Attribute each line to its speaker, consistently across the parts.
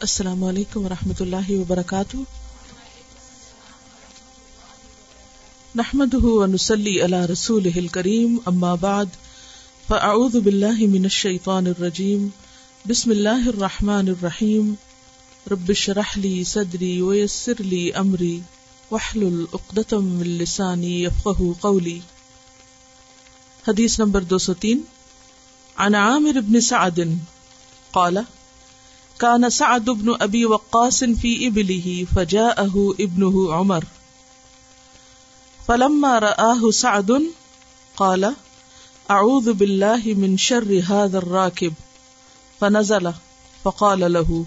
Speaker 1: السلام علیکم و رحمۃ اللہ وبرکاتہ۔ نحمد ونسلی علی رسول کریم اما بعد، فاعوذ باللہ من الشیطان الرجیم، بسم اللہ الرحمن الرحیم۔ رب شرح لی صدری ویسر لی امری وحلل اقدتم من لسانی یفقہ قولی۔ حدیث نمبر دو سو تین۔ عن عامر بن سعد قال كان سعد بن ابي وقاص في ابله فجاءه ابنه عمر. فلما رآه سعد قال اعوذ بالله من شر هذا الراكب. فنزل، فقال له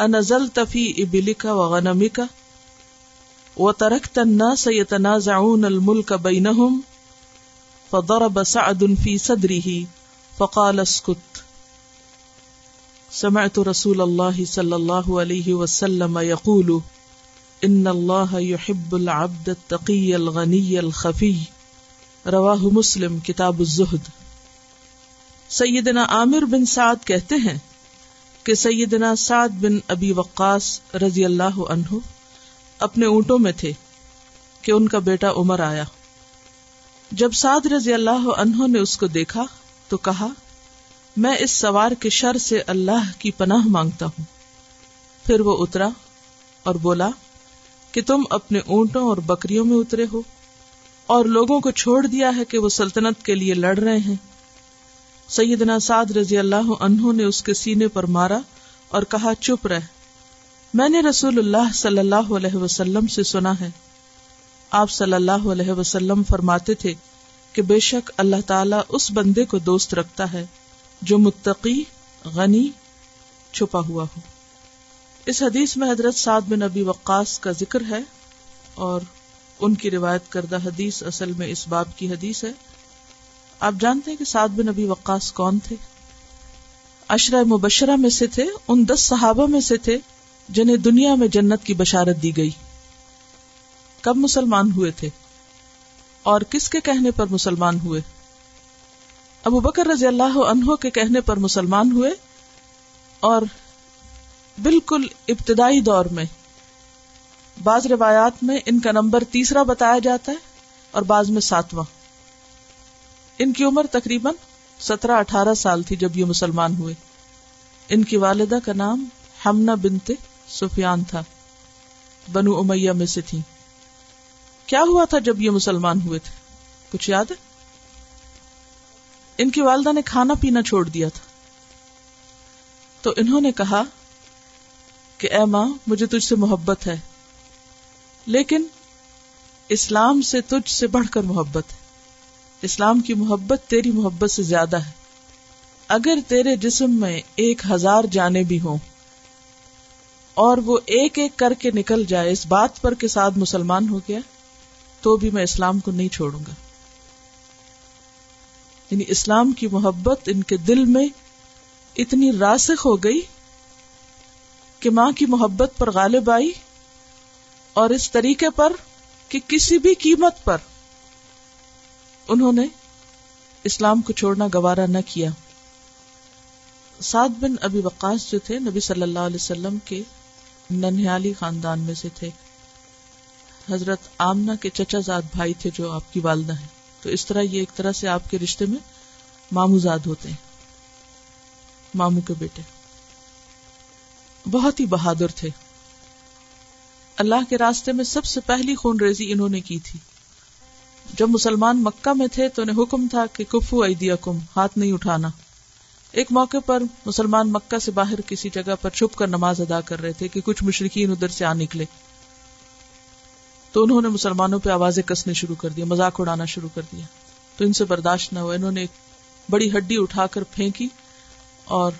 Speaker 1: انزلت في ابلك وغنمك وتركت الناس يتنازعون الملك بينهم فضرب سعد في صدره فقال اسكت. سمعت رسول الله صلى الله عليه وسلم يقول ان الله يحب العبد التقي الغني الخفي رواہ مسلم، کتاب الزہد۔ سیدنا عامر بن سعد کہتے ہیں کہ سیدنا سعد بن ابی وقاص رضی اللہ عنہ اپنے اونٹوں میں تھے کہ ان کا بیٹا عمر آیا۔ جب سعد رضی اللہ عنہ نے اس کو دیکھا تو کہا میں اس سوار کے شر سے اللہ کی پناہ مانگتا ہوں۔ پھر وہ اترا اور بولا کہ تم اپنے اونٹوں اور بکریوں میں اترے ہو اور لوگوں کو چھوڑ دیا ہے کہ وہ سلطنت کے لیے لڑ رہے ہیں۔ سیدنا سعد رضی اللہ عنہ نے اس کے سینے پر مارا اور کہا، چپ رہ۔ میں نے رسول اللہ صلی اللہ علیہ وسلم سے سنا ہے۔ آپ صلی اللہ علیہ وسلم فرماتے تھے کہ بے شک اللہ تعالیٰ اس بندے کو دوست رکھتا ہے۔ جو متقی، غنی چھپا ہوا ہو۔ اس حدیث میں حضرت سعد بن ابی وقاص کا ذکر ہے اور ان کی روایت کردہ حدیث اصل میں اس باب کی حدیث ہے۔ آپ جانتے ہیں کہ سعد بن ابی وقاص کون تھے؟ اشرا مبشرہ میں سے تھے، ان دس صحابہ میں سے تھے جنہیں دنیا میں جنت کی بشارت دی گئی۔ کب مسلمان ہوئے تھے؟ اور کس کے کہنے پر مسلمان ہوئے؟ ابو بکر رضی اللہ عنہ کے کہنے پر مسلمان ہوئے اور بالکل ابتدائی دور میں بعض روایات میں ان کا نمبر تیسرا بتایا جاتا ہے اور بعض میں ساتواں۔ ان کی عمر تقریباً سترہ اٹھارہ سال تھی جب یہ مسلمان ہوئے۔ ان کی والدہ کا نام ہمنا بنت سفیان تھا۔ بنو امیہ میں سے تھی کیا ہوا تھا جب یہ مسلمان ہوئے تھے؟ کچھ یاد ہے؟ ان کی والدہ نے کھانا پینا چھوڑ دیا تھا۔ تو انہوں نے کہا کہ اے ماں، مجھے تجھ سے محبت ہے، لیکن اسلام سے تجھ سے بڑھ کر محبت ہے۔ اسلام کی محبت تیری محبت سے زیادہ ہے۔ اگر تیرے جسم میں ایک ہزار جانے بھی ہوں اور وہ ایک ایک کر کے نکل جائے، اس بات پر کے ساتھ مسلمان ہو گیا، تو بھی میں اسلام کو نہیں چھوڑوں گا۔ یعنی اسلام کی محبت ان کے دل میں اتنی راسخ ہو گئی کہ ماں کی محبت پر غالب آئی اور اس طریقے پر کہ کسی بھی قیمت پر انہوں نے اسلام کو چھوڑنا گوارا نہ کیا۔ سعد بن ابی وقاص جو تھے، نبی صلی اللہ علیہ وسلم کے ننہالی خاندان میں سے تھے۔ حضرت آمنا کے چچا زاد بھائی تھے جو آپ کی والدہ ہیں۔ تو اس طرح یہ ایک طرح سے آپ کے رشتے میں مامو زاد ہوتے ہیں، مامو کے بیٹے۔ بہت ہی بہادر تھے۔ اللہ کے راستے میں سب سے پہلی خون ریزی انہوں نے کی تھی۔ جب مسلمان مکہ میں تھے تو انہیں حکم تھا کہ کفو ایدیا کم ہاتھ نہیں اٹھانا۔ ایک موقع پر مسلمان مکہ سے باہر کسی جگہ پر چھپ کر نماز ادا کر رہے تھے کہ کچھ مشرقین ادھر سے آ نکلے۔ تو انہوں نے مسلمانوں پہ آوازیں کسنے شروع کر دیا، مذاق اڑانا شروع کر دیا۔ تو ان سے برداشت نہ ہوا انہوں نے ایک بڑی ہڈی اٹھا کر پھینکی اور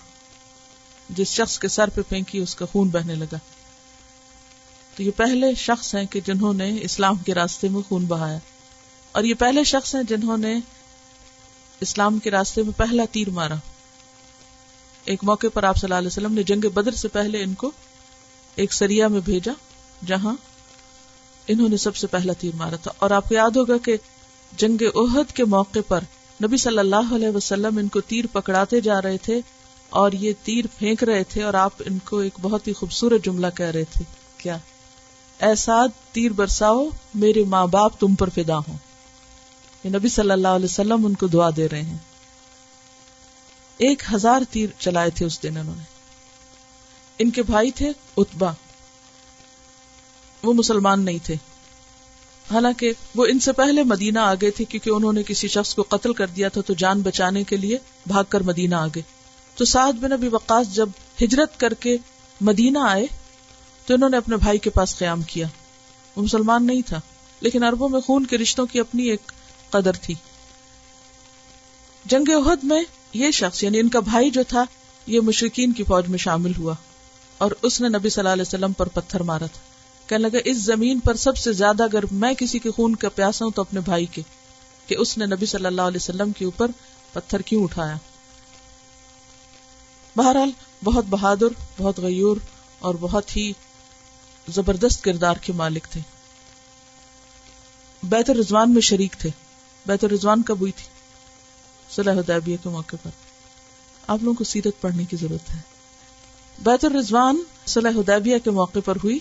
Speaker 1: جس شخص کے سر پہ پھینکی، اس کا خون بہنے لگا۔ تو یہ پہلے شخص ہیں کہ جنہوں نے اسلام کے راستے میں خون بہایا۔ اور یہ پہلے شخص ہیں جنہوں نے اسلام کے راستے میں پہلا تیر مارا۔ ایک موقع پر آپ صلی اللہ علیہ وسلم نے جنگ بدر سے پہلے ان کو ایک سریا میں بھیجا، جہاں انہوں نے سب سے پہلا تیر مارا تھا۔ اور آپ کو یاد ہوگا کہ جنگ عہد کے موقع پر نبی صلی اللہ علیہ وسلم ان کو تیر پکڑاتے جا رہے تھے اور یہ تیر پھینک رہے تھے اور آپ ان کو ایک بہت ہی خوبصورت جملہ کہہ رہے تھے۔ کیا؟ ایسا تیر برساؤ، میرے ماں باپ تم پر فدا ہوں۔ نبی صلی اللہ علیہ وسلم ان کو دعا دے رہے ہیں۔ ایک ہزار تیر چلائے تھے اس دن انہوں نے۔ ان کے بھائی تھے اتبا وہ مسلمان نہیں تھے۔ حالانکہ وہ ان سے پہلے مدینہ آ گئے تھے کیونکہ انہوں نے کسی شخص کو قتل کر دیا تھا تو جان بچانے کے لیے بھاگ کر مدینہ آ گئے۔ تو سعد بن ابی وقاص جب ہجرت کر کے مدینہ آئے تو انہوں نے اپنے بھائی کے پاس قیام کیا۔ وہ مسلمان نہیں تھا، لیکن اربوں میں خون کے رشتوں کی اپنی ایک قدر تھی۔ جنگ عہد میں یہ شخص یعنی ان کا بھائی جو تھا، یہ مشرقین کی فوج میں شامل ہوا اور اس نے نبی صلی اللہ علیہ وسلم پر پتھر مارا تھا۔ کہنے لگا اس زمین پر سب سے زیادہ اگر میں کسی کے خون کا پیاسا ہوں تو اپنے بھائی کے، کہ اس نے نبی صلی اللہ علیہ وسلم کے اوپر پتھر کیوں اٹھایا؟ بہرحال، بہت بہادر، بہت غیور اور بہت ہی زبردست کردار کے مالک تھے۔ بیت الرضوان میں شریک تھے۔ بیت الرضوان کب ہوئی تھی؟ صلاح حدیبیہ کے موقع پر۔ آپ لوگوں کو سیرت پڑھنے کی ضرورت ہے۔ بیت الرضوان صلاح حدیبیہ کے موقع پر ہوئی۔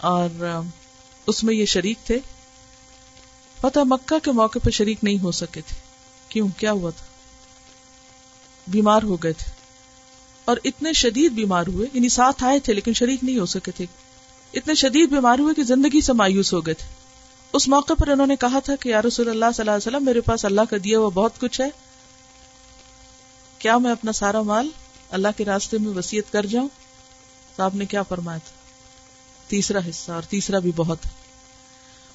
Speaker 1: اور اس میں یہ شریک تھے۔ فتح مکہ کے موقع پہ شریک نہیں ہو سکے تھے۔ کیوں؟ کیا ہوا تھا؟ بیمار ہو گئے تھے۔ اور اتنے شدید بیمار ہوئے یعنی ساتھ آئے تھے لیکن شریک نہیں ہو سکے تھے۔ اتنے شدید بیمار ہوئے کہ زندگی سے مایوس ہو گئے تھے۔ اس موقع پر انہوں نے کہا تھا کہ یا رسول اللہ صلی اللہ علیہ وسلم، میرے پاس اللہ کا دیا ہوا بہت کچھ ہے۔ کیا میں اپنا سارا مال اللہ کے راستے میں وسیعت کر جاؤں؟ تو آپ نے کیا فرمایا تھا؟ تیسرا حصہ اور تیسرا بھی بہت۔ ہے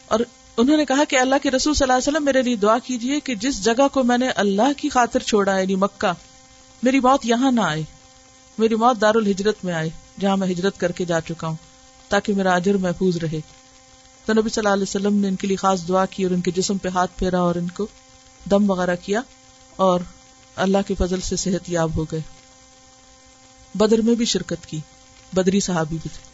Speaker 1: اور انہوں نے کہا کہ اللہ کے رسول صلی اللہ علیہ وسلم میرے لیے دعا کیجیے کہ جس جگہ کو میں نے اللہ کی خاطر چھوڑا یعنی مکہ، میری موت یہاں نہ آئے۔ میری موت دار الحجرت میں آئے، جہاں میں ہجرت کر کے جا چکا ہوں، تاکہ میرا اجر محفوظ رہے۔ تو نبی صلی اللہ علیہ وسلم نے ان کے لیے خاص دعا کی اور ان کے جسم پہ ہاتھ پھیرا اور ان کو دم وغیرہ کیا اور اللہ کے فضل سے صحت یاب ہو گئے۔ بدر میں بھی شرکت کی، بدری صحابی بھی تھے۔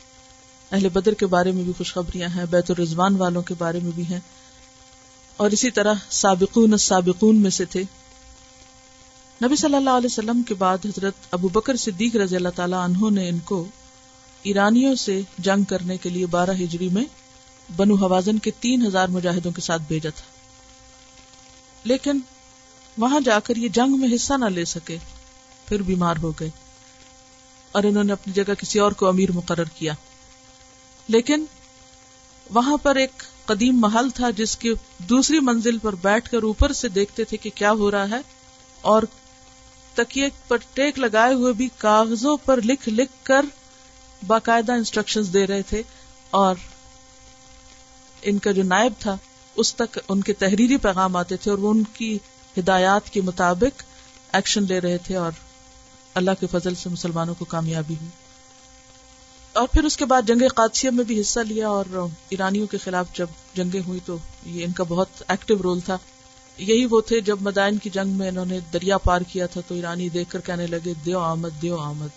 Speaker 1: اہل بدر کے بارے میں بھی خوشخبریاں ہیں، بیت الرضوان والوں کے بارے میں بھی ہیں۔ اور اسی طرح سابقون سابقون میں سے تھے۔ نبی صلی اللہ علیہ وسلم کے بعد حضرت ابو بکر صدیق رضی اللہ تعالیٰ انہوں نے ان کو ایرانیوں سے جنگ کرنے کے لیے بارہ ہجری میں بنو حوازن کے تین ہزار مجاہدوں کے ساتھ بھیجا تھا۔ لیکن وہاں جا کر یہ جنگ میں حصہ نہ لے سکے، پھر بیمار ہو گئے۔ اور انہوں نے اپنی جگہ کسی اور کو امیر مقرر کیا۔ لیکن وہاں پر ایک قدیم محل تھا جس کی دوسری منزل پر بیٹھ کر اوپر سے دیکھتے تھے کہ کیا ہو رہا ہے، اور تکیے پر ٹیک لگائے ہوئے بھی کاغذوں پر لکھ لکھ کر باقاعدہ انسٹرکشن دے رہے تھے، اور ان کا جو نائب تھا، اس تک ان کے تحریری پیغام آتے تھے اور وہ ان کی ہدایات کے مطابق ایکشن لے رہے تھے، اور اللہ کے فضل سے مسلمانوں کو کامیابی ہوئی۔ اور پھر اس کے بعد جنگ قادسیہ میں بھی حصہ لیا اور ایرانیوں کے خلاف جب جنگیں ہوئی تو یہ ان کا بہت ایکٹیو رول تھا۔ یہی وہ تھے جب مدائن کی جنگ میں انہوں نے دریا پار کیا تھا تو ایرانی دیکھ کر کہنے لگے، دیو آمد دیو آمد،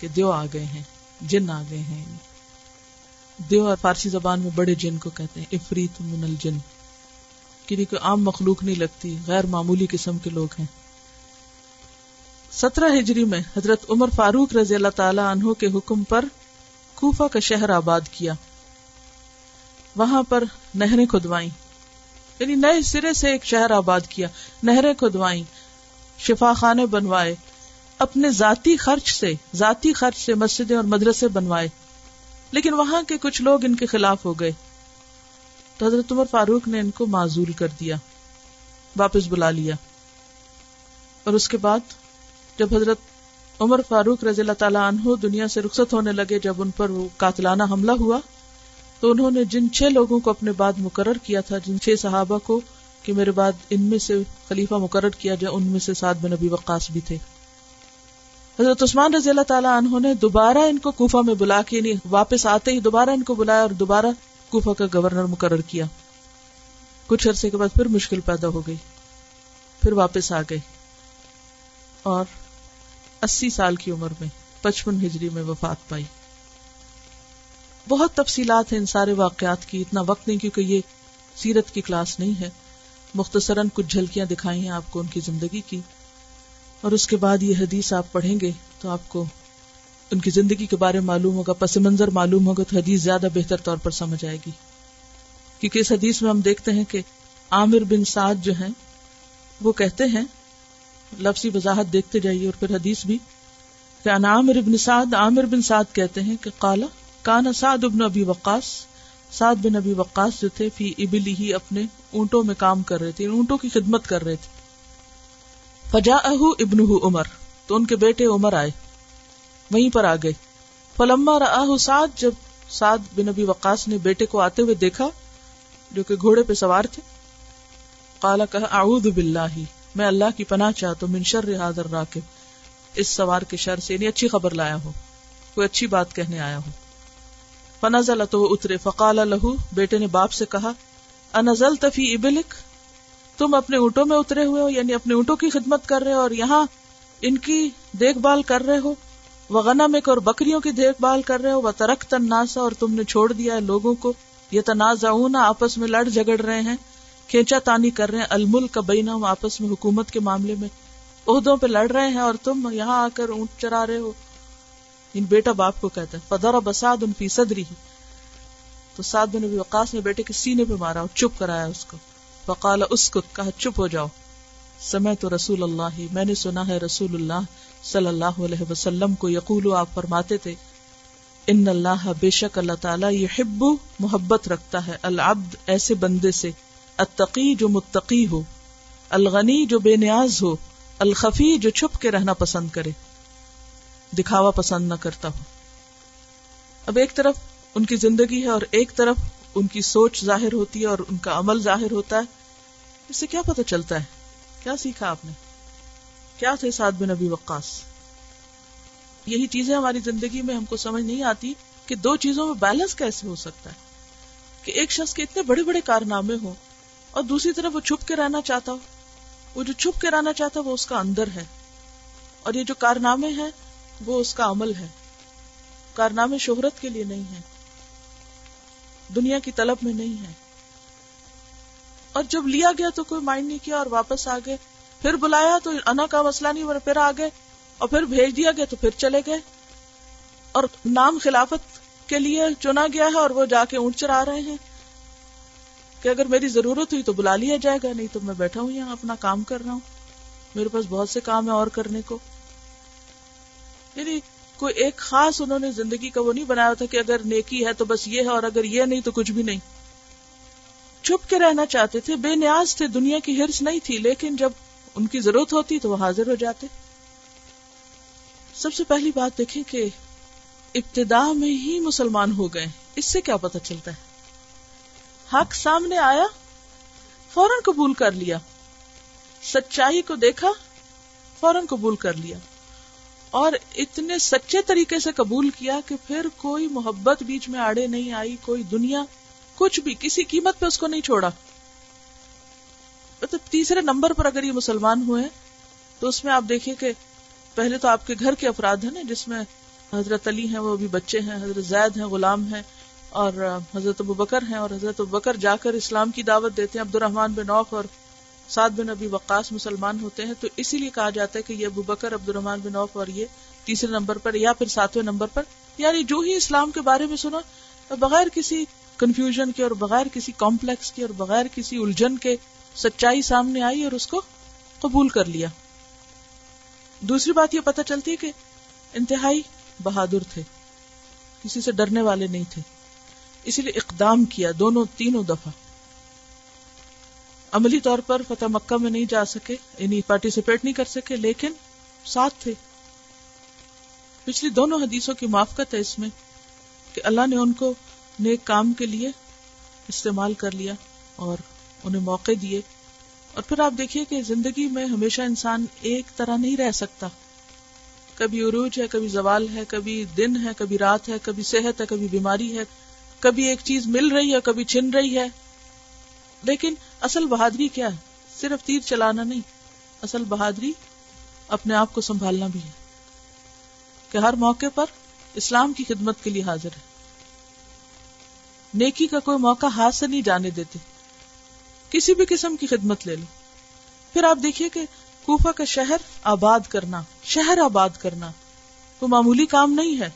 Speaker 1: کہ دیو آ گئے ہیں، جن آ گئے ہیں۔ دیو اور فارسی زبان میں بڑے جن کو کہتے ہیں، افریت من الجن۔ کسی کو عام مخلوق نہیں لگتی، غیر معمولی قسم کے لوگ ہیں۔ سترہ ہجری میں حضرت عمر فاروق رضی اللہ تعالی عنہ کے حکم پر کوفہ کا شہر آباد کیا۔ وہاں پر نہریں کھدوائیں۔ یعنی نئے سرے سے ایک شہر آباد کیا، نہریں کھدوائیں شفا خانے بنوائے، اپنے ذاتی خرچ سے، ذاتی خرچ سے مسجدیں اور مدرسے بنوائے۔ لیکن وہاں کے کچھ لوگ ان کے خلاف ہو گئے۔ تو حضرت عمر فاروق نے ان کو معذول کر دیا، واپس بلا لیا۔ اور اس کے بعد جب حضرت عمر فاروق رضی اللہ تعالیٰ عنہ دنیا سے رخصت ہونے لگے جب ان پر وہ قاتلانہ حملہ ہوا۔ تو انہوں نے جن چھ لوگوں کو اپنے بعد مقرر کیا تھا، جن چھ صحابہ کو کہ میرے بعد ان میں سے خلیفہ مقرر کیا جائے، ان میں سے سعد بن نبی وقاص بھی تھے۔ حضرت عثمان رضی اللہ تعالیٰ عنہ نے دوبارہ ان کو کوفہ میں بلا کے نہیں یعنی واپس آتے ہی دوبارہ ان کو بلایا اور دوبارہ کوفہ کا گورنر مقرر کیا۔ کچھ عرصے کے بعد پھر مشکل پیدا ہو گئی، پھر واپس آ گئے۔ اور اسی سال کی عمر میں پچپن ہجری میں وفات پائی۔ بہت تفصیلات ہیں ان سارے واقعات کی، اتنا وقت نہیں کیونکہ یہ سیرت کی کلاس نہیں ہے۔ مختصراً کچھ جھلکیاں دکھائی ہیں آپ کو ان کی زندگی کی۔ اور اس کے بعد یہ حدیث آپ پڑھیں گے تو آپ کو ان کی زندگی کے بارے میں معلوم ہوگا، پس منظر معلوم ہوگا تو حدیث زیادہ بہتر طور پر سمجھ آئے گی۔ کیونکہ اس حدیث میں ہم دیکھتے ہیں کہ عامر بن سعد جو ہیں، وہ کہتے ہیں لفظی وضاحت دیکھتے جائیے اور پھر حدیث بھی کہ عامر بن سعد، عامر بن سعد کہتے ہیں کہ کالا کانا سعد ابن ابی وقاص، سعد بن ابی وقاص جو تھے فی ابلی ہی اپنے اونٹوں میں کام کر رہے تھے، اونٹوں کی خدمت کر رہے تھے۔ فجا ابن عمر، تو ان کے بیٹے عمر آئے، وہیں پر آ گئے۔ فلما راہ سعد، جب سعد بن ابی وقاص نے بیٹے کو آتے ہوئے دیکھا جو کہ گھوڑے پہ سوار تھے کالا کہ اعوذ باللہ۔ میں اللہ کی پناہ چاہتا ہوں، من شر حاضر راکب اس سوار کے شر سے یعنی اچھی خبر لایا ہو کوئی اچھی بات کہنے آیا ہو فنزل تو وہ اترے، فقال لہو بیٹے نے باپ سے کہا انزل تفی ابلک؟ تم اپنے اونٹوں میں اترے ہوئے ہو یعنی اپنے اونٹوں کی خدمت کر رہے ہو اور یہاں ان کی دیکھ بھال کر رہے ہو۔ وہ غنم اور بکریوں کی دیکھ بھال کر رہے ہو وہ ترک تناسا اور تم نے چھوڑ دیا ہے لوگوں کو۔ یہ تنازع آپس میں لڑ جگڑ رہے ہیں۔ کھینچا تانی کر رہے ہیں۔ المل کا بینا آپس میں حکومت کے معاملے میں عہدوں پہ لڑ رہے ہیں اور تم یہاں آ کر اونٹ چرا رہے ہو۔ ان بیٹا باپ کو کہتا ہے فدر بساد ان فی صدری تو سعد بن ابی وقاص نے بیٹے کے سینے پہ مارا چپ کرایا اس کو۔ فقال اس کو کہا، چپ ہو جاؤ۔ سمے تو رسول اللہ، میں نے سنا ہے رسول اللہ صلی اللہ علیہ وسلم کو یقول آپ فرماتے تھے، ان اللہ بے شک اللہ تعالیٰ یہ حب محبت رکھتا ہے، العبد، ایسے بندے سے اتقی جو متقی ہو، الغنی جو بے نیاز ہو، الخفی جو چھپ کے رہنا پسند کرے۔ دکھاوا پسند نہ کرتا ہوں۔ اب ایک طرف ان کی زندگی ہے اور ایک طرف ان کی سوچ ظاہر ہوتی ہے اور ان کا عمل ظاہر ہوتا ہے۔ اس سے کیا پتہ چلتا ہے؟ کیا سیکھا آپ نے؟ کیا تھے سعد بن ابی وقاص؟ یہی چیزیں ہماری زندگی میں ہم کو سمجھ نہیں آتی کہ دو چیزوں میں بیلنس کیسے ہو سکتا ہے۔ کہ ایک شخص کے اتنے بڑے بڑے کارنامے ہوں اور دوسری طرف وہ چھپ کے رہنا چاہتا ہو۔ وہ جو چھپ کے رہنا چاہتا وہ اس کا اندر ہے۔ اور یہ جو کارنامے ہیں وہ اس کا عمل ہے۔ کارنامے شہرت کے لیے نہیں ہے دنیا کی طلب میں نہیں ہے اور جب لیا گیا تو کوئی مائنڈ نہیں کیا اور واپس آ گئے۔ پھر بلایا تو انا کا مسئلہ نہیں پھر آ گئے۔ اور پھر بھیج دیا گیا تو پھر چلے گئے۔ اور نام خلافت کے لیے چنا گیا ہے اور وہ جا کے اونٹ چرا رہے ہیں۔ کہ اگر میری ضرورت ہوئی تو بلا لیا جائے گا، نہیں تو میں بیٹھا ہوں یہاں اپنا کام کر رہا ہوں۔ میرے پاس بہت سے کام ہے اور کرنے کو۔ یعنی کوئی ایک خاص انہوں نے زندگی کا وہ نہیں بنایا تھا کہ اگر نیکی ہے تو بس یہ ہے اور اگر یہ نہیں تو کچھ بھی نہیں۔ چھپ کے رہنا چاہتے تھے، بے نیاز تھے، دنیا کی ہرس نہیں تھی، لیکن جب ان کی ضرورت ہوتی تو وہ حاضر ہو جاتے۔ سب سے پہلی بات دیکھیں کہ ابتدا میں ہی مسلمان ہو گئے، اس سے کیا پتا چلتا ہے؟ حق سامنے آیا، فوراً قبول کر لیا۔ سچائی کو دیکھا، فوراً قبول کر لیا۔ اور اتنے سچے طریقے سے قبول کیا کہ پھر کوئی محبت بیچ میں آڑے نہیں آئی، کوئی دنیا، کچھ بھی، کسی قیمت پہ اس کو نہیں چھوڑا۔ مطلب تیسرے نمبر پر اگر یہ مسلمان ہوئے تو اس میں آپ دیکھیے کہ پہلے تو آپ کے گھر کے افراد ہیں نا، جس میں حضرت علی ہیں، وہ بھی بچے ہیں، حضرت زید ہیں، غلام ہیں۔ اور حضرت ابو بکر ہیں اور حضرت ابو بکر جا کر اسلام کی دعوت دیتے ہیں۔ عبد الرحمان بن اوف اور سعد بن ابی وقاص مسلمان ہوتے ہیں، تو اسی لیے کہا جاتا ہے کہ یہ ابو بکر عبد الرحمان بن اوف اور یہ تیسرے نمبر پر یا پھر ساتویں نمبر پر یعنی جو ہی اسلام کے بارے میں سنا بغیر کسی کنفیوژن کے اور بغیر کسی کمپلیکس کے اور بغیر کسی الجھن کے سچائی سامنے آئی اور اس کو قبول کر لیا۔ دوسری بات یہ پتہ چلتی ہے کہ انتہائی بہادر تھے، کسی سے ڈرنے والے نہیں تھے۔ اسی لیے اقدام کیا دونوں تینوں دفعہ۔ عملی طور پر فتح مکہ میں نہیں جا سکے یعنی پارٹیسپیٹ نہیں کر سکے، لیکن ساتھ تھے۔ پچھلی دونوں حدیثوں کی معافقت ہے اس میں کہ اللہ نے ان کو نیک کام کے لیے استعمال کر لیا اور انہیں موقع دیے۔ اور پھر آپ دیکھیے کہ زندگی میں ہمیشہ انسان ایک طرح نہیں رہ سکتا۔ کبھی عروج ہے، کبھی زوال ہے، کبھی دن ہے، کبھی رات ہے، کبھی صحت ہے، کبھی بیماری ہے۔ کبھی ایک چیز مل رہی ہے، کبھی چھن رہی ہے۔ لیکن اصل بہادری کیا ہے؟ صرف تیر چلانا نہیں، اصل بہادری اپنے آپ کو سنبھالنا بھی ہے کہ ہر موقع پر اسلام کی خدمت کے لیے حاضر ہے۔ نیکی کا کوئی موقع ہاتھ سے نہیں جانے دیتے۔ کسی بھی قسم کی خدمت لے لو۔ پھر آپ دیکھیے کہ کوفہ کا شہر آباد کرنا، شہر آباد کرنا تو معمولی کام نہیں ہے۔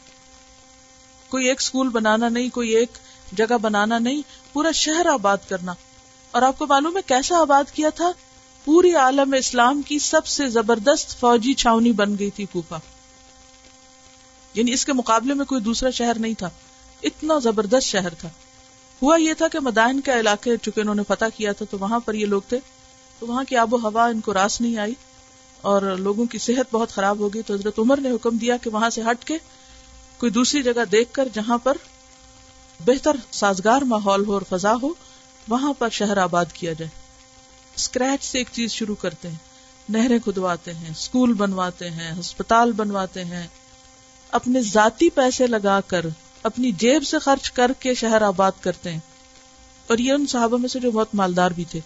Speaker 1: کوئی ایک اسکول بنانا نہیں، کوئی ایک جگہ بنانا نہیں، پورا شہر آباد کرنا۔ اور آپ کو معلوم ہے کیسا آباد کیا تھا؟ پوری عالم اسلام کی سب سے زبردست فوجی چھاونی بن گئی تھی کوفہ۔ یعنی اس کے مقابلے میں کوئی دوسرا شہر نہیں تھا۔ اتنا زبردست شہر تھا۔ ہوا یہ تھا کہ مدائن کا علاقے چونکہ انہوں نے فتح کیا تھا، تو وہاں پر یہ لوگ تھے۔ تو وہاں کی آب و ہوا ان کو راس نہیں آئی۔ اور لوگوں کی صحت بہت خراب ہو گئی۔ تو حضرت عمر نے حکم دیا کہ وہاں سے ہٹ کے کوئی دوسری جگہ دیکھ کر جہاں پر بہتر سازگار ماحول ہو اور فضا ہو، وہاں پر شہر آباد کیا جائے۔ اسکریچ سے ایک چیز شروع کرتے ہیں۔ نہریں کھدواتے ہیں اسکول بنواتے ہیں، ہسپتال بنواتے ہیں۔ اپنے ذاتی پیسے لگا کر، اپنی جیب سے خرچ کر کے شہر آباد کرتے ہیں۔ اور یہ ان صحابوں میں سے جو بہت مالدار بھی تھے۔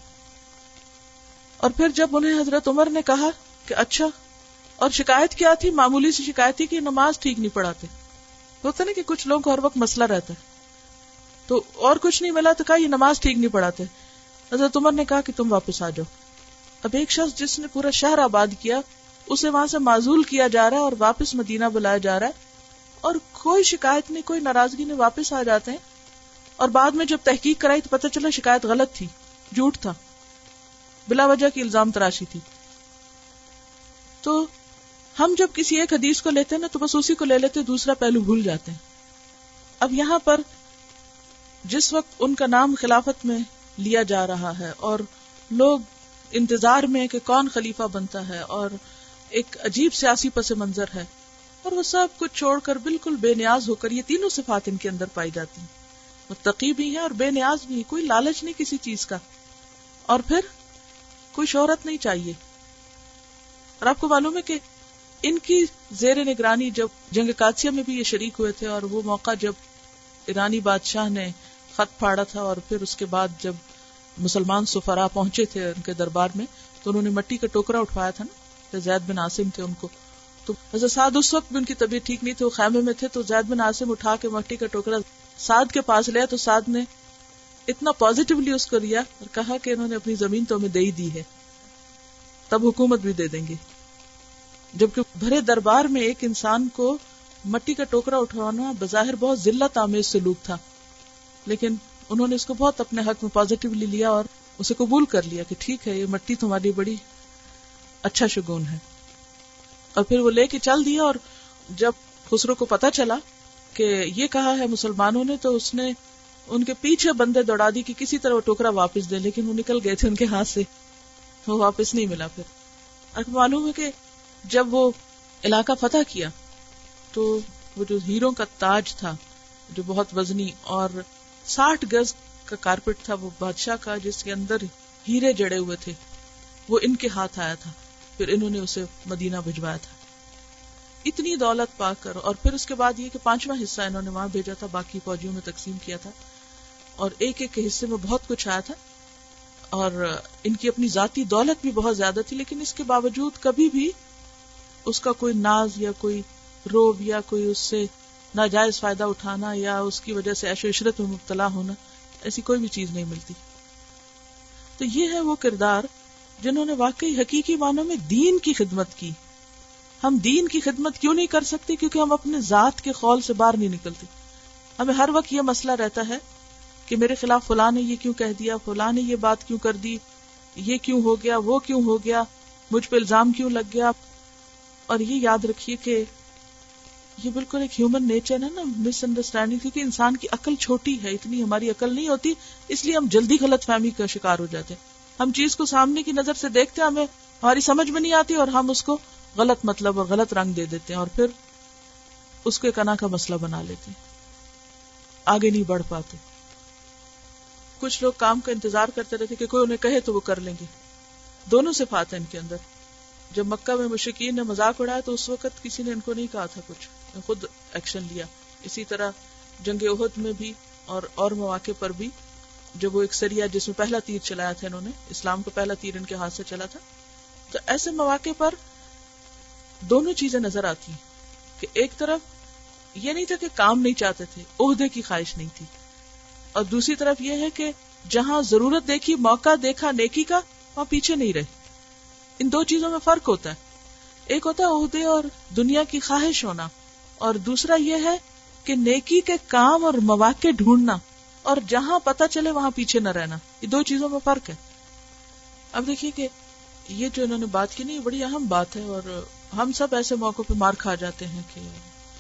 Speaker 1: اور پھر جب انہیں حضرت عمر نے کہا کہ اچھا اور شکایت کیا تھی؟ معمولی سی شکایت تھی کہ نماز ٹھیک نہیں پڑھاتے۔ ہوتا نا کہ کچھ لوگوں کو ہر وقت مسئلہ رہتا ہے۔ تو اور کچھ نہیں ملا تو کہا یہ نماز ٹھیک نہیں پڑھاتے۔ حضرت عمر نے کہا کہ تم واپس آ جاؤ۔ اب ایک شخص جس نے پورا شہر آباد کیا، اسے وہاں سے معذول کیا جا رہا ہے اور واپس مدینہ بلایا جا رہا ہے۔ اور کوئی شکایت نہیں، کوئی ناراضگی نہیں، واپس آ جاتے ہیں۔ اور بعد میں جب تحقیق کرائی تو پتہ چلا شکایت غلط تھی، جھوٹ تھا۔ بلا وجہ کی الزام تراشی تھی۔ تو ہم جب کسی ایک حدیث کو لیتے ہیں نا تو بس اسی کو لے لیتے دوسرا پہلو بھول جاتے ہیں۔ اب یہاں پر جس وقت ان کا نام خلافت میں لیا جا رہا ہے اور لوگ انتظار میں کہ کون خلیفہ بنتا ہے اور ایک عجیب سیاسی پس منظر ہے، اور وہ سب کچھ چھوڑ کر بالکل بے نیاز ہو کر یہ تینوں صفات ان کے اندر پائی جاتی ہیں۔ متقی بھی ہے اور بے نیاز بھی ہے کوئی لالچ نہیں کسی چیز کا۔ اور پھر کوئی شہرت نہیں چاہیے۔ اور آپ کو معلوم ہے کہ ان کی زیر نگرانی جب جنگ کاتسیہ میں بھی یہ شریک ہوئے تھے اور وہ موقع جب ایرانی بادشاہ نے خط پھاڑا تھا اور پھر اس کے بعد جب مسلمان سفرا پہنچے تھے ان کے دربار میں، تو انہوں نے مٹی کا ٹوکرا اٹھوایا تھا نا زید بن آسم تھے ان کو۔ تو حضرت سعد اس وقت بھی ان کی طبیعت ٹھیک نہیں تھی، وہ خیمے میں تھے، تو زید بن آسم اٹھا کے مٹی کا ٹوکرا سعد کے پاس لیا، تو سعد نے اتنا پازیٹیولی اس کو لیا اور کہا کہ انہوں نے اپنی زمین تو ہمیں دے ہی دی ہے، تب حکومت بھی دے دیں گے۔ جبکہ بھرے دربار میں ایک انسان کو مٹی کا ٹوکرا اٹھوانا بظاہر بہت ضلع آمیز سلوک تھا۔ لیکن انہوں نے اس کو بہت اپنے حق میں پازیٹیولی لیا اور اسے قبول کر لیا کہ ٹھیک ہے، یہ مٹی تمہاری بڑی اچھا شگون ہے۔ اور پھر وہ لے کے چل دیا اور جب خسرو کو پتا چلا کہ یہ کہا ہے مسلمانوں نے تو اس نے ان کے پیچھے بندے دوڑا دی کہ کسی طرح وہ ٹوکرا واپس دے، لیکن وہ نکل گئے تھے ان کے ہاتھ سے۔ وہ واپس نہیں ملا پھر۔ معلوم ہے کہ جب وہ علاقہ فتح کیا تو وہ جو ہیروں کا تاج تھا، جو بہت وزنی اور ساٹھ گز کا کارپیٹ تھا، وہ بادشاہ کا جس کے اندر ہیرے جڑے ہوئے تھے، وہ ان کے ہاتھ آیا تھا، پھر انہوں نے اسے مدینہ بھجوایا تھا۔ اتنی دولت پا کر، اور پھر اس کے بعد یہ کہ پانچواں حصہ انہوں نے وہاں بھیجا تھا، باقی فوجیوں میں تقسیم کیا تھا۔ اور ایک ایک حصے میں بہت کچھ آیا تھا، اور ان کی اپنی ذاتی دولت بھی بہت زیادہ تھی، لیکن اس کے باوجود کبھی بھی اس کا کوئی ناز یا کوئی روب یا کوئی اس سے ناجائز فائدہ اٹھانا یا اس کی وجہ سے ایش و عشرت میں مبتلا ہونا، ایسی کوئی بھی چیز نہیں ملتی۔ تو یہ ہے وہ کردار جنہوں نے واقعی حقیقی معنوں میں دین کی خدمت کی۔ ہم دین کی خدمت کیوں نہیں کر سکتے؟ کیونکہ ہم اپنے ذات کے خول سے باہر نہیں نکلتے۔ ہمیں ہر وقت یہ مسئلہ رہتا ہے کہ میرے خلاف فلاں نے یہ کیوں کہہ دیا، فلاں نے یہ بات کیوں کر دی، یہ کیوں ہو گیا، وہ کیوں ہو گیا، مجھ پہ الزام کیوں لگ گیا اور یہ یاد رکھیے کہ یہ بالکل ایک ہیومن نیچر ہے نا مس انڈرسٹینڈنگ کیونکہ انسان کی عقل چھوٹی ہے، اتنی ہماری عقل نہیں ہوتی، اس لیے ہم جلدی غلط فہمی کا شکار ہو جاتے ہیں۔ ہم چیز کو سامنے کی نظر سے دیکھتے ہیں، ہمیں ہماری سمجھ میں نہیں آتی اور ہم اس کو غلط مطلب اور غلط رنگ دے دیتے ہیں اور پھر اس کو ایک انا کا مسئلہ بنا لیتے ہیں۔ آگے نہیں بڑھ پاتے۔ کچھ لوگ کام کا انتظار کرتے رہتے کہ کوئی انہیں کہے تو وہ کر لیں گے۔ دونوں سے ہیں ان کے اندر۔ جب مکہ میں مشکین نے مذاق اڑایا تو اس وقت کسی نے ان کو نہیں کہا تھا کچھ۔ خود ایکشن لیا۔ اسی طرح جنگ عہد میں بھی اور اور مواقع پر بھی جب وہ ایک سریا جس میں پہلا تیر چلایا تھا انہوں نے، اسلام کو پہلا تیر ان کے ہاتھ سے چلا تھا، تو ایسے مواقع پر دونوں چیزیں نظر آتی ہیں کہ ایک طرف یہ نہیں تھا کہ کام نہیں چاہتے تھے، عہدے کی خواہش نہیں تھی۔ اور دوسری طرف یہ ہے کہ جہاں ضرورت دیکھی، موقع دیکھا، نیکی کا، وہاں پیچھے نہیں رہے۔ ان دو چیزوں میں فرق ہوتا ہے۔ ایک ہوتا ہے عہدے اور دنیا کی خواہش ہونا، اور دوسرا یہ ہے کہ نیکی کے کام اور مواقع ڈھونڈنا، اور جہاں پتا چلے وہاں پیچھے نہ رہنا۔ یہ دو چیزوں میں فرق ہے۔ اب دیکھیے کہ یہ جو انہوں نے بات کی نہیں بڑی اہم بات ہے، اور ہم سب ایسے موقع پہ مار کھا جاتے ہیں کہ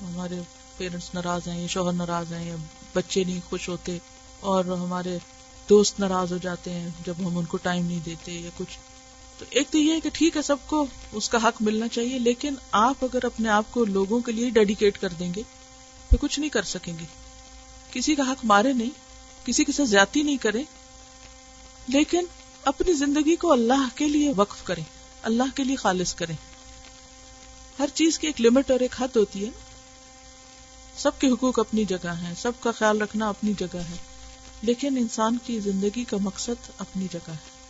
Speaker 1: ہمارے پیرنٹس ناراض ہیں یا شوہر ناراض ہیں، یا بچے نہیں خوش ہوتے، اور ہمارے دوست ناراض ہو جاتے ہیں جب ہم ان کو ٹائم نہیں دیتے، یا کچھ۔ تو ایک تو یہ ہے کہ ٹھیک ہے، سب کو اس کا حق ملنا چاہیے، لیکن آپ اگر اپنے آپ کو لوگوں کے لیے ڈیڈیکیٹ کر دیں گے تو کچھ نہیں کر سکیں گے۔ کسی کا حق مارے نہیں، کسی کے ساتھ زیادتی نہیں کریں، لیکن اپنی زندگی کو اللہ کے لیے وقف کریں، اللہ کے لیے خالص کریں۔ ہر چیز کی ایک لمٹ اور ایک حد ہوتی ہے۔ سب کے حقوق اپنی جگہ ہیں، سب کا خیال رکھنا اپنی جگہ ہے، لیکن انسان کی زندگی کا مقصد اپنی جگہ ہے۔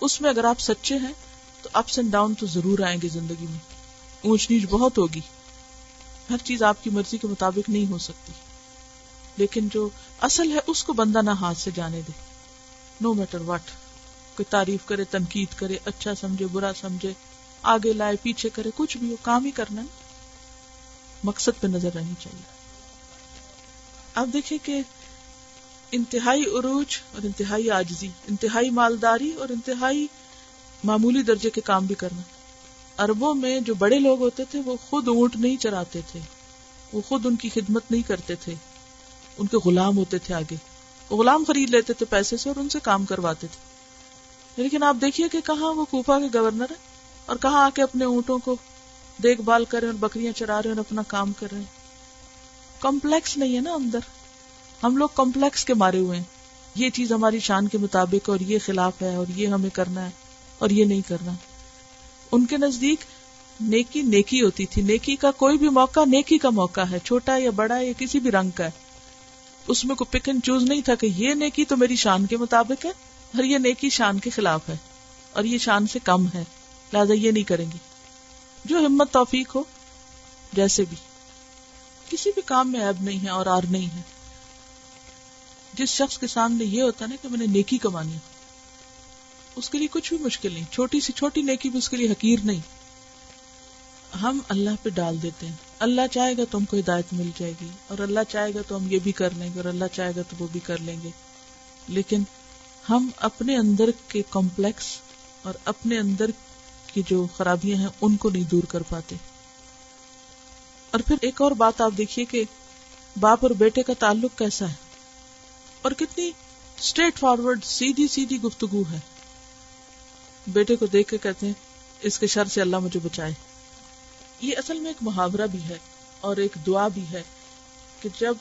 Speaker 1: اس میں اگر آپ سچے ہیں، تو اپس اینڈ ڈاؤن تو ضرور آئیں گے زندگی میں۔ اونچ نیچ بہت ہوگی۔ ہر چیز آپ کی مرضی کے مطابق نہیں ہو سکتی۔ لیکن جو اصل ہے، اس کو بندہ نہ ہاتھ سے جانے دے۔ نو میٹر وٹ کوئی تعریف کرے، تنقید کرے اچھا سمجھے، برا سمجھے، آگے لائے، پیچھے کرے، کچھ بھی ہو، کام ہی کرنا ہے۔ مقصد پہ نظر رہنی چاہیے۔ اب دیکھیں کہ انتہائی عروج اور انتہائی آجزی انتہائی مالداری اور انتہائی معمولی درجے کے کام بھی کرنا۔ اربوں میں جو بڑے لوگ ہوتے تھے، وہ خود اونٹ نہیں چراتے تھے، وہ خود ان کی خدمت نہیں کرتے تھے۔ ان کے غلام ہوتے تھے آگے۔ وہ غلام خرید لیتے تھے پیسے سے اور ان سے کام کرواتے تھے۔ لیکن آپ دیکھیے کہ کہاں وہ کوفا کے گورنر ہے اور کہاں آ کے اپنے اونٹوں کو دیکھ بھال کر رہے اور بکریاں چرا رہے اور اپنا کام کر رہے ہیں۔ کمپلیکس نہیں ہے نا اندر۔ ہم لوگ کمپلیکس کے مارے ہوئے ہیں۔ یہ چیز ہماری شان کے مطابق اور یہ خلاف ہے اور یہ ہمیں کرنا ہے اور یہ نہیں کرنا۔ ان کے نزدیک نیکی نیکی ہوتی تھی۔ نیکی کا کوئی بھی موقع نیکی کا موقع ہے، چھوٹا یا بڑا یا کسی بھی رنگ کا ہے۔ اس میں کوئی پک اینڈ چوز نہیں تھا کہ یہ نیکی تو میری شان کے مطابق ہے اور یہ نیکی شان کے خلاف ہے اور یہ شان سے کم ہے۔ لہٰذا یہ نہیں کریں گے۔ جو ہمت توفیق ہو، جیسے بھی۔ کسی بھی کام میں ایب نہیں ہے اور آر نہیں ہے۔ جس شخص کے سامنے یہ ہوتا نا کہ میں نے نیکی کمانی، اس کے لیے کچھ بھی مشکل نہیں، چھوٹی سی چھوٹی نیکی بھی اس کے لیے حقیر نہیں۔ ہم اللہ پہ ڈال دیتے ہیں، اللہ چاہے گا تو ہم کو ہدایت مل جائے گی، اور اللہ چاہے گا تو ہم یہ بھی کر لیں گے، اور اللہ چاہے گا تو وہ بھی کر لیں گے۔ لیکن ہم اپنے اندر کے کمپلیکس اور اپنے اندر کی جو خرابیاں ہیں، ان کو نہیں دور کر پاتے۔ اور پھر ایک اور بات آپ دیکھیے کہ باپ اور بیٹے کا تعلق کیسا ہے۔ اور کتنی اسٹریٹ فارورڈ سیدھی سیدھی گفتگو ہے۔ بیٹے کو دیکھ کے کہتے ہیں، اس کے شر سے اللہ مجھے بچائے۔ یہ اصل میں ایک محاورہ بھی ہے اور ایک دعا بھی ہے کہ جب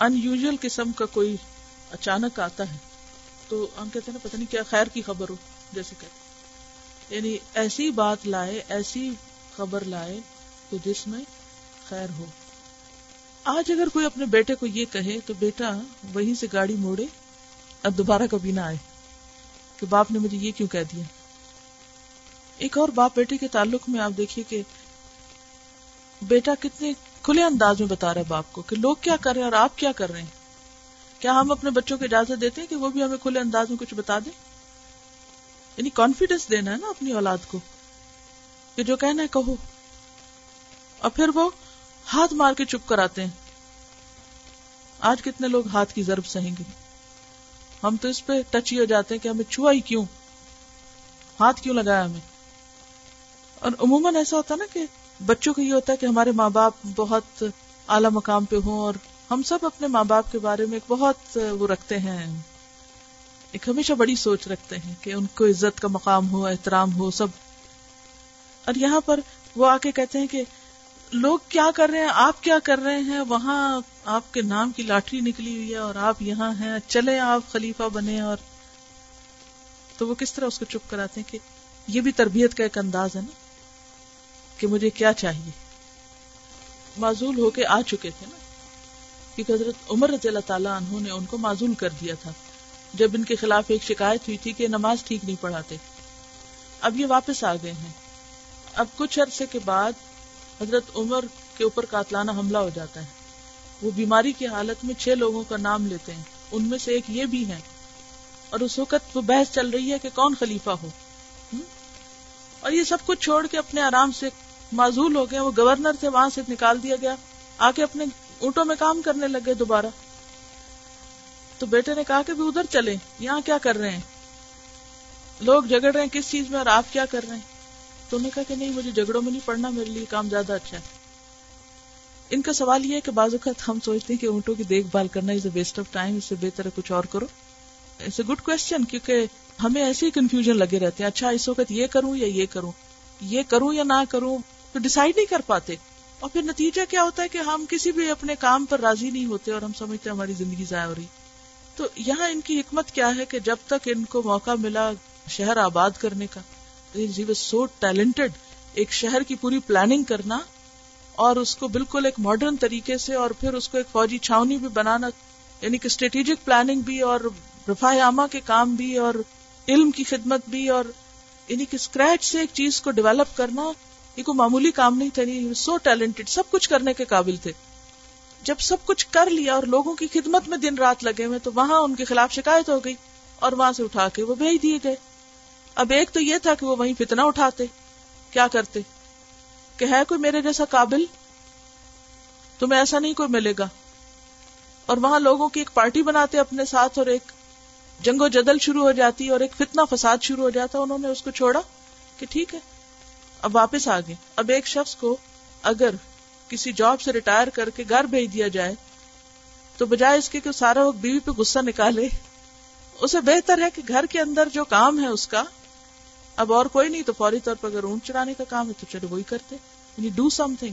Speaker 1: ان یوژل قسم کا کوئی اچانک آتا ہے، تو ہم کہتے ہیں نا، پتہ نہیں کیا خیر کی خبر ہو، جیسے کہتے یعنی ایسی بات لائے، ایسی خبر لائے تو جس میں خیر ہو۔ آج اگر کوئی اپنے بیٹے کو یہ کہے تو بیٹا وہیں سے گاڑی موڑے، اب دوبارہ کبھی نہ آئے۔ کہ باپ نے مجھے یہ کیوں کہہ دیا؟ ایک اور باپ بیٹے کے تعلق میں آپ دیکھیے کہ بیٹا کتنے کھلے انداز میں بتا رہا ہے باپ کو کہ لوگ کیا کر رہے ہیں اور آپ کیا کر رہے ہیں؟ کیا ہم اپنے بچوں کو اجازت دیتے ہیں کہ وہ بھی ہمیں کھلے انداز میں کچھ بتا دیں؟ یعنی کانفیڈینس دینا ہے نا اپنی اولاد کو کہ جو کہنا ہے کہو۔ اور پھر وہ ہاتھ مار کے چپ کراتے ہیں۔ آج کتنے لوگ ہاتھ کی ضرب سہیں گے؟ ہم تو اس پہ ٹچ ہی ہو جاتے ہیں کہ ہمیں چھوا ہی کیوں؟ ہاتھ کیوں لگایا ہمیں؟ اور عموماً ایسا ہوتا نا کہ بچوں کو یہ ہوتا ہے کہ ہمارے ماں باپ بہت اعلی مقام پہ ہوں اور ہم سب اپنے ماں باپ کے بارے میں ایک بہت وہ رکھتے ہیں۔ ایک ہمیشہ بڑی سوچ رکھتے ہیں کہ ان کو عزت کا مقام ہو، احترام ہو، سب۔ اور یہاں پر وہ آ کے کہتے ہیں کہ لوگ کیا کر رہے ہیں؟ آپ کیا کر رہے ہیں؟ وہاں آپ کے نام کی لاٹری نکلی ہوئی ہے اور آپ یہاں ہیں۔ چلے آپ خلیفہ بنے اور تو وہ کس طرح اس کو چپ کراتے ہیں کہ یہ بھی تربیت کا ایک انداز ہے نا کہ مجھے کیا چاہیے۔ معذول ہو کے آ چکے تھے نا۔ کیونکہ حضرت عمر رضی اللہ تعالیٰ عنہ نے ان کو معذول کر دیا تھا۔ جب ان کے خلاف ایک شکایت ہوئی تھی کہ نماز ٹھیک نہیں پڑھاتے۔ اب یہ واپس آ گئے ہیں۔ اب کچھ عرصے کے بعد حضرت عمر کے اوپر قاتلانہ حملہ ہو جاتا ہے۔ وہ بیماری کی حالت میں چھ لوگوں کا نام لیتے ہیں۔ ان میں سے ایک یہ بھی ہے۔ اور اس وقت وہ بحث چل رہی ہے کہ کون خلیفہ ہو۔ اور یہ سب کچھ چھوڑ کے اپنے آرام سے معذول ہو گئے۔ وہ گورنر تھے، وہاں سے نکال دیا گیا۔ آ کے اپنے اونٹوں میں کام کرنے لگے دوبارہ۔ تو بیٹے نے کہا کہ بھی ادھر چلے یہاں کیا کر رہے ہیں؟ لوگ جگڑ رہے ہیں، کس چیز میں اور آپ کیا کر رہے ہیں؟ تو انہوں نے کہا کہ نہیں، مجھے جھگڑوں میں نہیں پڑنا، میرے لیے کام زیادہ اچھا ہے۔ ان کا سوال یہ ہے کہ بعض اوقات ہم سوچتے ہیں کہ اونٹوں کی دیکھ بھال کرنا is a waste of time اس سے بہتر ہے کچھ اور کرو۔ اٹس اے گڈ کوشچن کیونکہ ہمیں ایسے ہی کنفیوژن لگے رہتے ہیں۔ اچھا اس وقت یہ کروں یا یہ کروں؟ یہ کروں یا نہ کروں؟ تو ڈسائڈ نہیں کر پاتے۔ اور پھر نتیجہ کیا ہوتا ہے کہ ہم کسی بھی اپنے کام پر راضی نہیں ہوتے اور ہم سمجھتے ہماری زندگی ضائع ہو رہی۔ تو یہاں ان کی حکمت کیا ہے کہ جب تک ان کو موقع ملا شہر آباد کرنے کا سو ٹیلنٹڈ ایک شہر کی پوری پلاننگ کرنا اور اس کو بالکل ایک ماڈرن طریقے سے اور پھر اس کو ایک فوجی چھاونی بھی بنانا یعنی کہ اسٹریٹجک پلاننگ بھی اور رفا عامہ کے کام بھی اور علم کی خدمت بھی اور یعنی کہ اسکریچ سے ایک چیز کو ڈیولپ کرنا، یہ کوئی معمولی کام نہیں تھا یعنی سو ٹیلنٹڈ سب کچھ کرنے کے قابل تھے۔ جب سب کچھ کر لیا اور لوگوں کی خدمت میں دن رات لگے ہوئے، تو وہاں ان کے خلاف شکایت ہو گئی اور وہاں سے اٹھا کے وہ بھیج دیے گئے۔ اب ایک تو یہ تھا کہ وہ وہیں فتنا اٹھاتے، کیا کرتے؟ کہ ہے کوئی میرے جیسا قابل؟ تمہیں ایسا نہیں کوئی ملے گا۔ اور وہاں لوگوں کی ایک پارٹی بناتے اپنے ساتھ اور ایک جنگ و جدل شروع ہو جاتی اور ایک فتنا فساد شروع ہو جاتا، انہوں نے اس کو چھوڑا کہ ٹھیک ہے، اب واپس آ گئے۔ اب ایک شخص کو اگر کسی جاب سے ریٹائر کر کے گھر بھیج دیا جائے، تو بجائے اس کے کہ سارا وقت بیوی پہ غصہ نکالے، اسے بہتر ہے کہ گھر کے اندر جو کام ہے اس کا اب اور کوئی نہیں تو فوری طور پر اگر اونٹ چرانے کا کام ہے تو چلے وہی کرتے یعنی ڈو سم تھنگ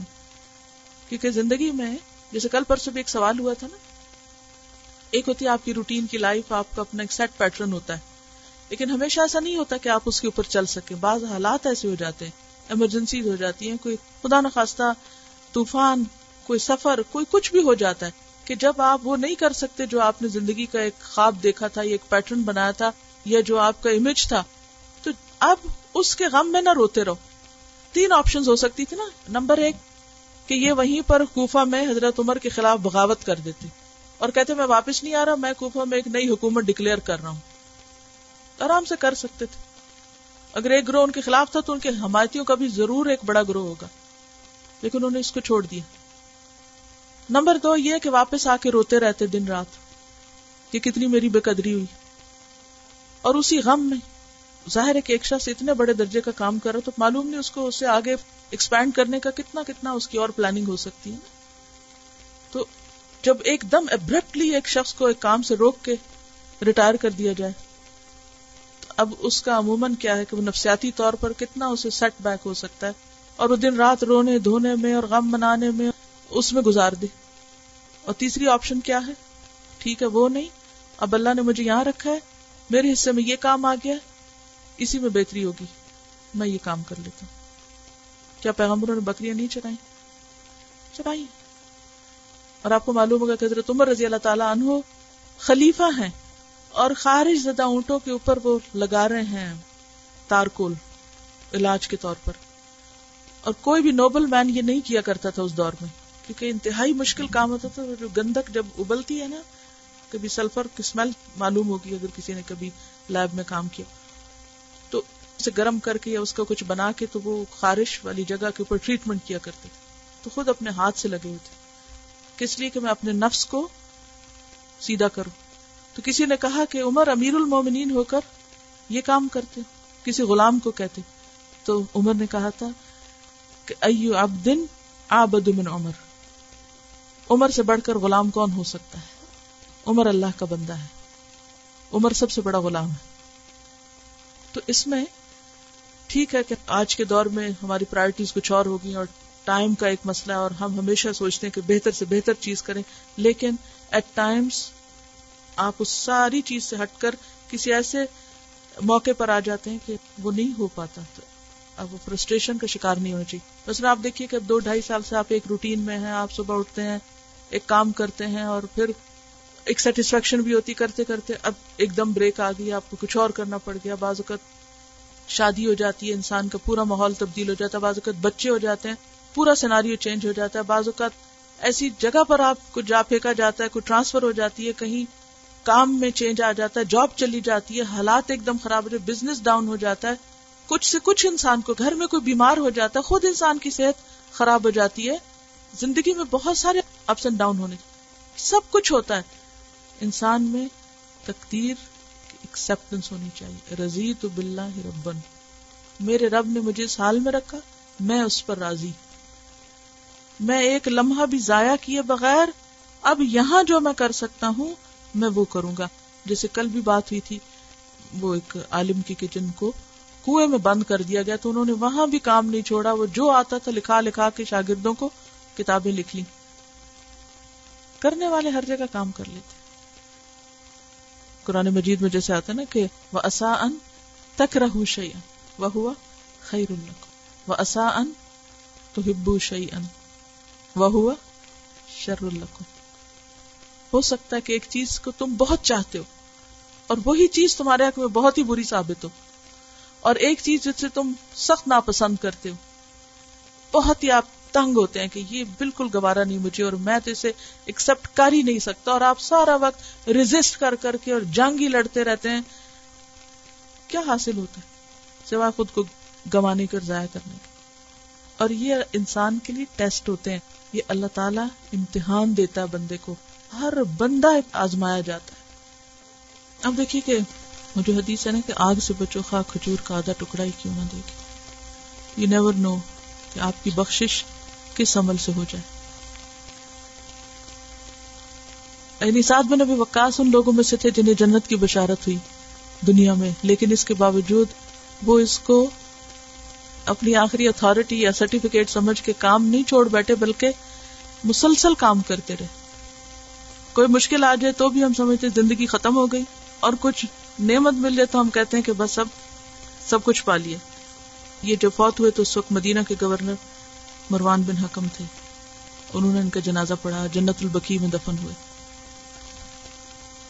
Speaker 1: کیونکہ زندگی میں جیسے کل پرسوں بھی ایک سوال ہوا تھا نا۔ ایک ہوتی ہے آپ کی روٹین کی لائف آپ کا اپنا ایک سیٹ پیٹرن ہوتا ہے۔ لیکن ہمیشہ ایسا نہیں ہوتا کہ آپ اس کے اوپر چل سکیں۔ بعض حالات ایسے ہو جاتے ہیں۔ ایمرجنسی ہو جاتی ہیں۔ کوئی خدا نخواستہ طوفان، کوئی سفر، کوئی کچھ بھی ہو جاتا ہے کہ جب آپ وہ نہیں کر سکتے جو آپ نے زندگی کا ایک خواب دیکھا تھا، یا ایک پیٹرن بنایا تھا، یا جو آپ کا امیج تھا۔ اب اس کے غم میں نہ روتے رہو۔ تین آپشن ہو سکتی تھی نا۔ نمبر ایک، کہ یہ وہیں پر کوفہ میں حضرت عمر کے خلاف بغاوت کر دیتے۔ اور کہتے، میں واپس نہیں آ رہا، میں کوفہ میں ایک نئی حکومت ڈکلیئر کر رہا ہوں۔ آرام سے کر سکتے تھے۔ اگر ایک گروہ ان کے خلاف تھا، تو ان کے حمایتیوں کا بھی ضرور ایک بڑا گروہ ہوگا۔ لیکن انہوں نے اس کو چھوڑ دیا۔ نمبر دو یہ کہ واپس آ کے روتے رہتے دن رات، کہ کتنی میری بے قدری ہوئی۔ اور اسی غم میں ظاہر ہے کہ ایک شخص اتنے بڑے درجے کا کام کر رہا تو معلوم نہیں اس کو اسے آگے ایکسپینڈ کرنے کا کتنا کتنا اس کی اور پلاننگ ہو سکتی ہے۔ تو جب ایک دم ابرپٹلی ایک شخص کو ایک کام سے روک کے ریٹائر کر دیا جائے، تو اب اس کا عموماً کیا ہے کہ وہ نفسیاتی طور پر کتنا اسے سیٹ بیک ہو سکتا ہے اور وہ دن رات رونے دھونے میں اور غم منانے میں اس میں گزار دے۔ اور تیسری آپشن کیا ہے؟ ٹھیک ہے، وہ نہیں۔ اب اللہ نے مجھے یہاں رکھا ہے، میرے حصے میں یہ کام آ گیا ہے۔ اسی میں بہتری ہوگی۔ میں یہ کام کر لیتا ہوں۔ کیا پیغمبروں نے بکریاں نہیں چرائی چرائی اور آپ کو معلوم ہوگا کہ حضرت عمر رضی اللہ تعالیٰ عنہ خلیفہ ہیں اور خارج زدہ اونٹوں کے اوپر وہ لگا رہے ہیں تارکول علاج کے طور پر۔ اور کوئی بھی نوبل مین یہ نہیں کیا کرتا تھا اس دور میں، کیونکہ انتہائی مشکل کام ہوتا تھا۔ جو گندک جب ابلتی ہے نا، کبھی سلفر کی اسمیل معلوم ہوگی اگر کسی نے کبھی لیب میں کام کیا۔ تو اسے گرم کر کے یا اس کا کچھ بنا کے تو وہ خارش والی جگہ کے اوپر ٹریٹمنٹ کیا کرتے تھے۔ تو خود اپنے ہاتھ سے لگے ہوئے تھے۔ کس لیے کہ میں اپنے نفس کو سیدھا کروں۔ تو کسی نے کہا کہ عمر امیر المومنین ہو کر یہ کام کرتے کسی غلام کو کہتے تو عمر نے کہا تھا کہ ایو عبدن عابد من عمر۔ عمر سے بڑھ کر غلام کون ہو سکتا ہے؟ عمر اللہ کا بندہ ہے۔ عمر سب سے بڑا غلام ہے۔ تو اس میں ٹھیک ہے کہ آج کے دور میں ہماری پرائرٹیز کچھ اور ہوگی اور ٹائم کا ایک مسئلہ ہے اور ہم ہمیشہ سوچتے ہیں کہ بہتر سے بہتر چیز کریں۔ لیکن ایٹ ٹائمس آپ اس ساری چیز سے ہٹ کر کسی ایسے موقع پر آ جاتے ہیں کہ وہ نہیں ہو پاتا۔ تو اب وہ فرسٹریشن کا شکار نہیں ہونا چاہیے۔ بس آپ دیکھیے کہ اب دو ڈھائی سال سے آپ ایک روٹین میں ہیں، آپ صبح اٹھتے ہیں، ایک کام کرتے ہیں اور پھر ایک سیٹسفیکشن بھی ہوتی کرتے کرتے اب ایک دم بریک آ گئی، آپ کو کچھ اور کرنا پڑ گیا۔ بعض اوقات شادی ہو جاتی ہے، انسان کا پورا ماحول تبدیل ہو جاتا ہے، بعض اوقات بچے ہو جاتے ہیں، پورا سیناریو چینج ہو جاتا ہے، بعض اوقات ایسی جگہ پر آپ کو جا پھینکا جاتا ہے، کوئی ٹرانسفر ہو جاتی ہے، کہیں کام میں چینج آ جاتا ہے جاب چلی جاتی ہے، حالات ایک دم خراب ہو جاتے بزنس ڈاؤن ہو جاتا ہے، کچھ سے کچھ انسان کو گھر میں کوئی بیمار ہو جاتا ہے، خود انسان کی صحت خراب ہو جاتی ہے، زندگی میں بہت سارے اپس اینڈ ڈاؤن ہونے، سب کچھ ہوتا ہے، انسان میں تقدیر ایکسپٹینس ہونی چاہیے۔ رضی تو بلّہ ربن۔ میرے رب نے مجھے اس حال میں رکھا، میں اس پر راضی۔ میں ایک لمحہ بھی ضائع کیے بغیر، اب یہاں جو میں کر سکتا ہوں، میں وہ کروں گا۔ جیسے کل بھی بات ہوئی تھی، وہ ایک عالم کی کچن کو کنویں میں بند کر دیا گیا تو انہوں نے وہاں بھی کام نہیں چھوڑا۔ وہ جو آتا تھا، لکھا لکھا کے شاگردوں کو کتابیں لکھ لی کرنے والے ہر جگہ کام کر لیتے۔ قرآن مجید میں جیسے آتا نا کہ وہ اصا ان تک رہ شعی وہ ہوا خیر النق وہ اصا ان تو ہبو شعی ان وہ ہوا شر القم ہو سکتا ہے کہ ایک چیز کو تم بہت چاہتے ہو اور وہی چیز تمہارے حق میں بہت ہی بری ثابت ہو اور ایک چیز جس سے تم سخت ناپسند کرتے ہو بہت ہی آپ تنگ ہوتے ہیں کہ یہ بالکل گوارا نہیں مجھے اور میں تو اسے ایکسپٹ کر ہی نہیں سکتا اور آپ سارا وقت ریزسٹ کر کر کے اور جنگ ہی لڑتے رہتے ہیں۔ کیا حاصل ہوتا ہے؟ سوا خود کو گوانے کر ضائع کرنے۔ اور یہ انسان کے لیے ٹیسٹ ہوتے ہیں۔ یہ اللہ تعالیٰ امتحان دیتا ہے بندے کو۔ ہر بندہ آزمایا جاتا ہے۔ اب دیکھیے کہ جو حدیث ہے نا کہ آگ سے بچو خواہ کھجور کا آدھا ٹکڑا ہی کیوں نہ دے گی یو نیور نو کہ آپ کی بخشش کس عمل سے ہو جائے۔ یعنی ساتھ میں نبی وکاس ان لوگوں میں سے تھے جنہیں جنت کی بشارت ہوئی دنیا میں، لیکن اس کے باوجود وہ اس کو اپنی آخری اتارٹی یا سرٹیفکیٹ سمجھ کے کام نہیں چھوڑ بیٹھے، بلکہ مسلسل کام کرتے رہے۔ کوئی مشکل آ جائے تو بھی ہم سمجھتے زندگی ختم ہو گئی اور کچھ نعمت مل جائے تو ہم کہتے ہیں کہ بس اب سب کچھ پا لیے یہ جو فوت ہوئے تو اس وقت مدینہ کے گورنر مروان بن حکم تھے۔ انہوں نے ان کا جنازہ پڑھا، جنت البکی میں دفن ہوئے۔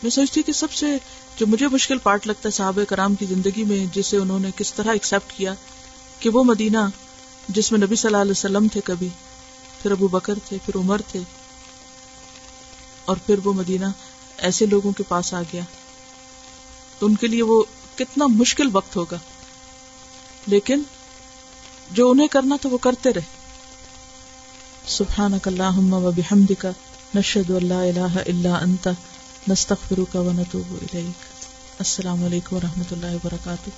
Speaker 1: میں سوچتی کہ سب سے جو مجھے مشکل پارٹ لگتا ہے صحابہ کرام کی زندگی میں جسے انہوں نے کس طرح ایکسپٹ کیا کہ وہ مدینہ جس میں نبی صلی اللہ علیہ وسلم تھے کبھی، پھر ابو بکر تھے، پھر عمر تھے، اور پھر وہ مدینہ ایسے لوگوں کے پاس آ گیا۔ تو ان کے لیے وہ کتنا مشکل وقت ہوگا۔ لیکن جو انہیں کرنا تھا وہ کرتے رہے۔ سبحانك اللهم وبحمدك نشهد ان لا اله الا انت نستغفرك ونتوب اليك السلام علیکم و رحمۃ اللہ وبرکاتہ